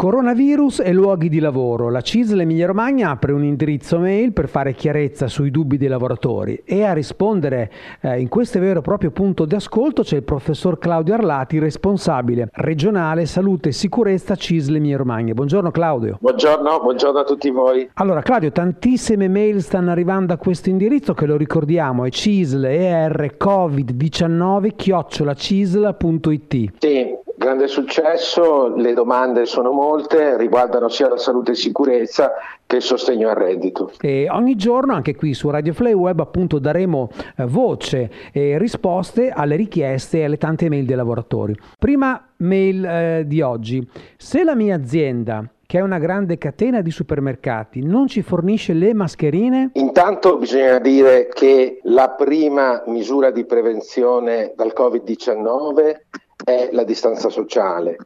Coronavirus e luoghi di lavoro. La CISL Emilia Romagna apre un indirizzo mail per fare chiarezza sui dubbi dei lavoratori e a rispondere eh, in questo vero e proprio punto di ascolto c'è il professor Claudio Arlati, responsabile regionale salute e sicurezza CISL Emilia Romagna. Buongiorno Claudio. Buongiorno, buongiorno a tutti voi. Allora Claudio, tantissime mail stanno arrivando a questo indirizzo che lo ricordiamo è cisler covid-19 chiocciolacisl.it. Sì, Grande successo, le domande sono molte, riguardano sia la salute e sicurezza che il sostegno al reddito. E ogni giorno anche qui su Radio Fly Web appunto daremo eh, voce e risposte alle richieste e alle tante mail dei lavoratori. Prima mail eh, di oggi, se la mia azienda che è una grande catena di supermercati, non ci fornisce le mascherine? Intanto bisogna dire che la prima misura di prevenzione dal Covid-19 è la distanza sociale,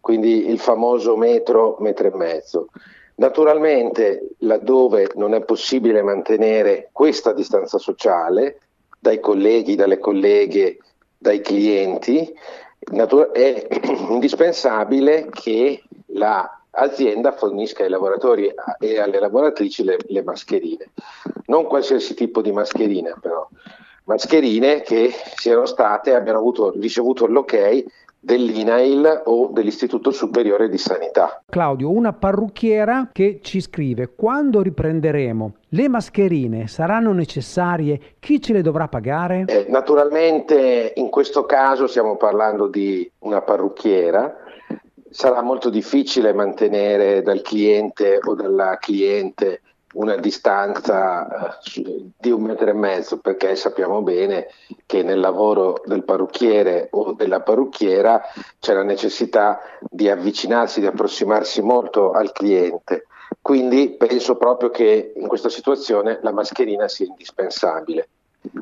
quindi il famoso metro, metro e mezzo. Naturalmente, laddove non è possibile mantenere questa distanza sociale, dai colleghi, dalle colleghe, dai clienti, è indispensabile che l'azienda fornisca ai lavoratori e alle lavoratrici le, le mascherine. Non qualsiasi tipo di mascherina, però mascherine che siano state, abbiano avuto, ricevuto l'ok dell'INAIL o dell'Istituto Superiore di Sanità. Claudio, una parrucchiera che ci scrive quando riprenderemo le mascherine saranno necessarie? Chi ce le dovrà pagare? Eh, naturalmente in questo caso stiamo parlando di una parrucchiera. Sarà molto difficile mantenere dal cliente o dalla cliente una distanza eh, di un metro e mezzo perché sappiamo bene che nel lavoro del parrucchiere o della parrucchiera c'è la necessità di avvicinarsi, di approssimarsi molto al cliente. Quindi penso proprio che in questa situazione la mascherina sia indispensabile.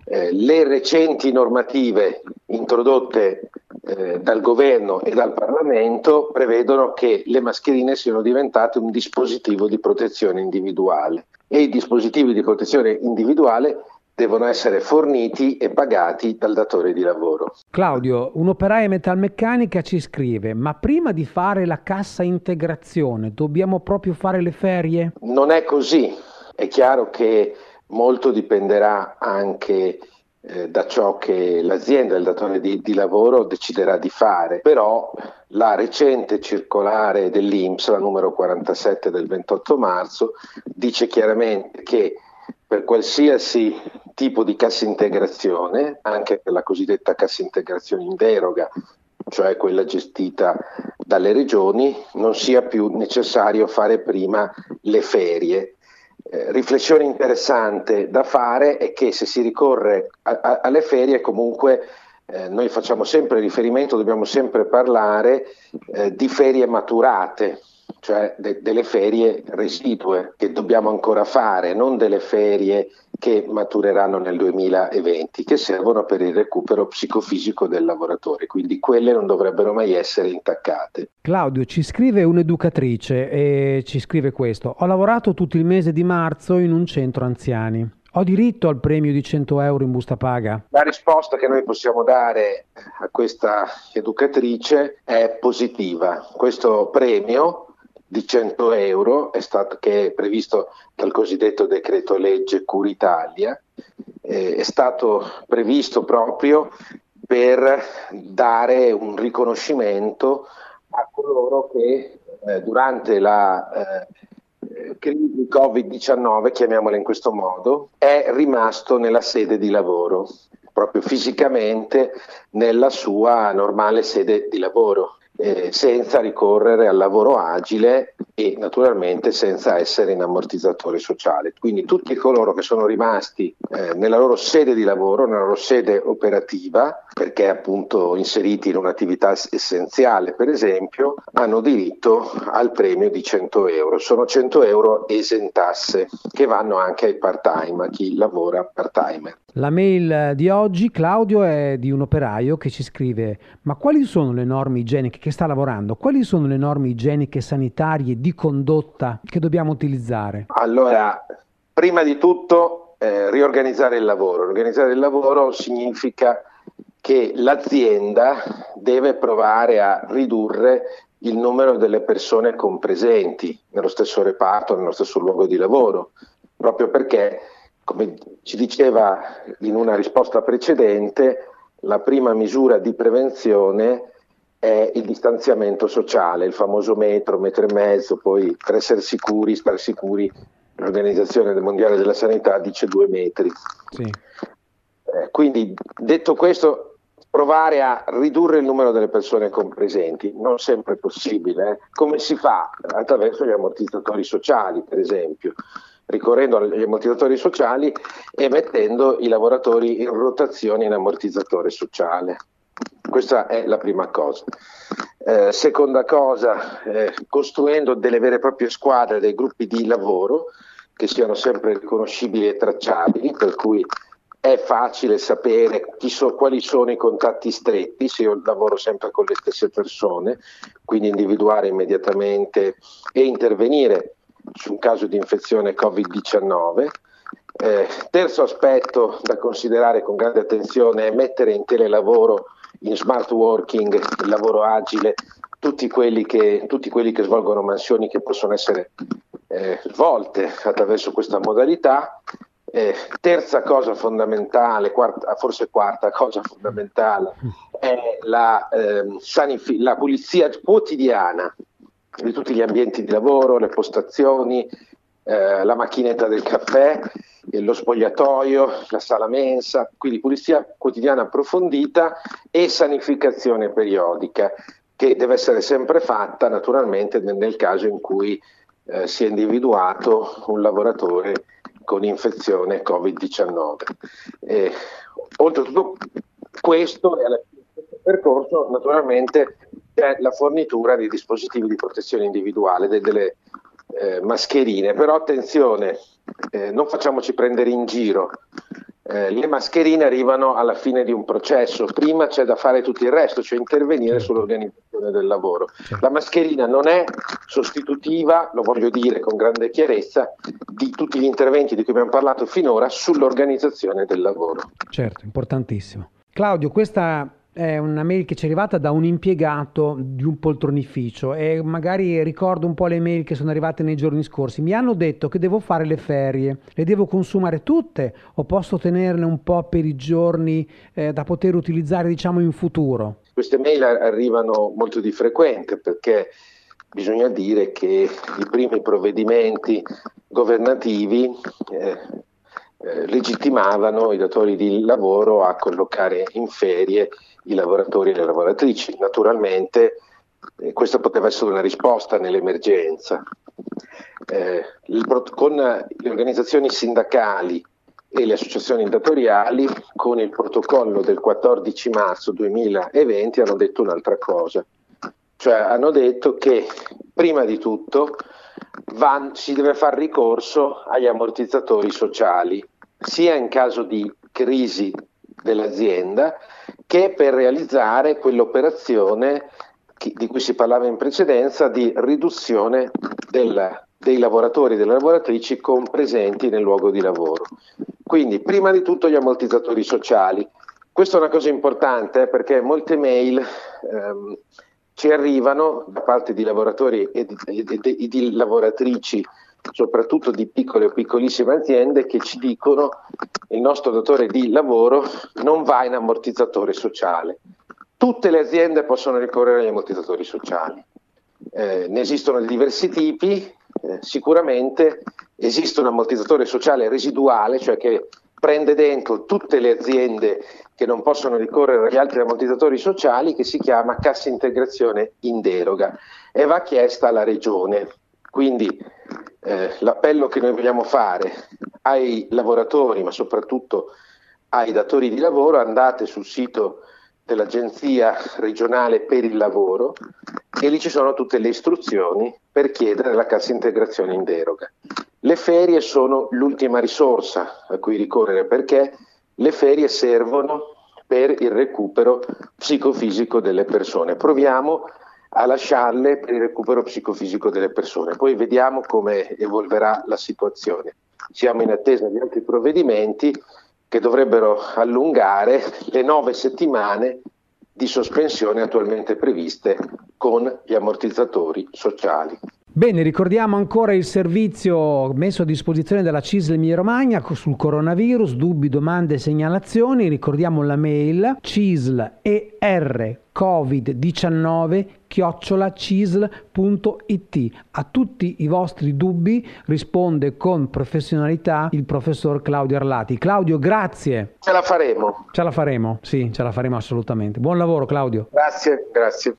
Eh, le recenti normative introdotte eh, dal governo e dal Parlamento prevedono che le mascherine siano diventate un dispositivo di protezione individuale e i dispositivi di protezione individuale devono essere forniti e pagati dal datore di lavoro. Claudio, un'operaia metalmeccanica ci scrive, ma prima di fare la cassa integrazione dobbiamo proprio fare le ferie? Non è così, è chiaro che molto dipenderà anche eh, da ciò che l'azienda, il datore di, di, lavoro deciderà di fare, però la recente circolare dell'Inps, la numero 47 del 28 marzo, dice chiaramente che per qualsiasi tipo di cassa integrazione, anche per la cosiddetta cassa integrazione in deroga, cioè quella gestita dalle regioni, non sia più necessario fare prima le ferie eh, riflessione interessante da fare è che se si ricorre a, a, alle ferie comunque eh, noi facciamo sempre riferimento, dobbiamo sempre parlare eh, di ferie maturate, cioè de- delle ferie residue che dobbiamo ancora fare, non delle ferie che matureranno nel 2020, che servono per il recupero psicofisico del lavoratore, quindi quelle non dovrebbero mai essere intaccate. Claudio, ci scrive un'educatrice e ci scrive questo, ho lavorato tutto il mese di marzo in un centro anziani. Ho diritto al premio di 100 euro in busta paga? La risposta che noi possiamo dare a questa educatrice è positiva. Questo premio di 100 euro è stato, che è previsto dal cosiddetto decreto legge Curitalia, eh, è stato previsto proprio per dare un riconoscimento a coloro che eh, durante la eh, crisi Covid-19, chiamiamola in questo modo, è rimasto nella sede di lavoro, proprio fisicamente nella sua normale sede di lavoro eh, senza ricorrere al lavoro agile e naturalmente senza essere in ammortizzatore sociale. Quindi tutti coloro che sono rimasti eh, nella loro sede di lavoro, nella loro sede operativa, perché appunto inseriti in un'attività essenziale per esempio, hanno diritto al premio di 100 euro. Sono 100 euro esentasse che vanno anche ai part-time, a chi lavora part-time. La mail di oggi, Claudio, è di un operaio che ci scrive: Ma quali sono le norme igieniche che sta lavorando? Quali sono le norme igieniche sanitarie di condotta che dobbiamo utilizzare? Allora, prima di tutto, eh, riorganizzare il lavoro. Organizzare il lavoro significa che l'azienda deve provare a ridurre il numero delle persone compresenti nello stesso reparto, nello stesso luogo di lavoro, proprio perché, come ci diceva in una risposta precedente, la prima misura di prevenzione è il distanziamento sociale, il famoso metro, metro e mezzo, poi per essere sicuri, stare sicuri, l'Organizzazione Mondiale della Sanità dice due metri. Sì. Eh, quindi detto questo, provare a ridurre il numero delle persone compresenti, non sempre è possibile. Eh. Come si fa? Attraverso gli ammortizzatori sociali, per esempio, ricorrendo agli ammortizzatori sociali e mettendo i lavoratori in rotazione in ammortizzatore sociale. Questa è la prima cosa. Eh, seconda cosa, eh, costruendo delle vere e proprie squadre, dei gruppi di lavoro che siano sempre riconoscibili e tracciabili, per cui è facile sapere so, quali sono i contatti stretti, se io lavoro sempre con le stesse persone, quindi individuare immediatamente e intervenire su un caso di infezione Covid-19. Eh, terzo aspetto da considerare con grande attenzione è mettere in telelavoro, in smart working, il lavoro agile, tutti quelli che, tutti quelli che svolgono mansioni che possono essere eh, svolte attraverso questa modalità eh, terza cosa fondamentale, quarta, forse quarta cosa fondamentale, è la, eh, sanifi- la pulizia quotidiana di tutti gli ambienti di lavoro, le postazioni, eh, la macchinetta del caffè, lo spogliatoio, la sala mensa, quindi pulizia quotidiana approfondita e sanificazione periodica che deve essere sempre fatta naturalmente nel caso in cui eh, sia individuato un lavoratore con infezione Covid-19. E, oltre a tutto questo, e alla fine questo percorso, naturalmente c'è la fornitura di dispositivi di protezione individuale, delle, delle eh, mascherine, però attenzione, eh, non facciamoci prendere in giro. Eh, le mascherine arrivano alla fine di un processo, prima c'è da fare tutto il resto, cioè intervenire certo. sull'organizzazione del lavoro. Certo. La mascherina non è sostitutiva, lo voglio dire con grande chiarezza, di tutti gli interventi di cui abbiamo parlato finora sull'organizzazione del lavoro. Certo, importantissimo. Claudio, questa è una mail che ci è arrivata da un impiegato di un poltronificio e magari ricordo un po' le mail che sono arrivate nei giorni scorsi. Mi hanno detto che devo fare le ferie, le devo consumare tutte o posso tenerle un po' per i giorni eh, da poter utilizzare diciamo in futuro? Queste mail arrivano molto di frequente perché bisogna dire che i primi provvedimenti governativi eh, legittimavano i datori di lavoro a collocare in ferie i lavoratori e le lavoratrici. Naturalmente eh, questa poteva essere una risposta nell'emergenza. Eh, il, con le organizzazioni sindacali e le associazioni datoriali, con il protocollo del 14 marzo 2020, hanno detto un'altra cosa. Cioè hanno detto che prima di tutto van, si deve fare ricorso agli ammortizzatori sociali, sia in caso di crisi dell'azienda che per realizzare quell'operazione di cui si parlava in precedenza di riduzione del, dei lavoratori e delle lavoratrici compresenti nel luogo di lavoro. Quindi prima di tutto gli ammortizzatori sociali. Questa è una cosa importante eh, perché molte mail ehm, ci arrivano da parte di lavoratori e di, di, di lavoratrici soprattutto di piccole o piccolissime aziende che ci dicono il nostro datore di lavoro non va in ammortizzatore sociale. Tutte le aziende possono ricorrere agli ammortizzatori sociali. Eh, ne esistono di diversi tipi, eh, sicuramente esiste un ammortizzatore sociale residuale, cioè che prende dentro tutte le aziende che non possono ricorrere agli altri ammortizzatori sociali, che si chiama cassa integrazione in deroga e va chiesta alla regione. Quindi eh, l'appello che noi vogliamo fare ai lavoratori, ma soprattutto ai datori di lavoro, andate sul sito dell'Agenzia regionale per il lavoro e lì ci sono tutte le istruzioni per chiedere la cassa integrazione in deroga. Le ferie sono l'ultima risorsa a cui ricorrere perché le ferie servono per il recupero psicofisico delle persone. Proviamo a lasciarle per il recupero psicofisico delle persone. Poi vediamo come evolverà la situazione. Siamo in attesa di altri provvedimenti che dovrebbero allungare le nove settimane di sospensione attualmente previste con gli ammortizzatori sociali. Bene, ricordiamo ancora il servizio messo a disposizione dalla CISL Emilia Romagna sul coronavirus, dubbi, domande e segnalazioni. Ricordiamo la mail cisl er covid-19 chiocciolacisl.it. A tutti i vostri dubbi risponde con professionalità il professor Claudio Arlati. Claudio, grazie. Ce la faremo. Ce la faremo, sì, ce la faremo assolutamente. Buon lavoro Claudio. Grazie, grazie.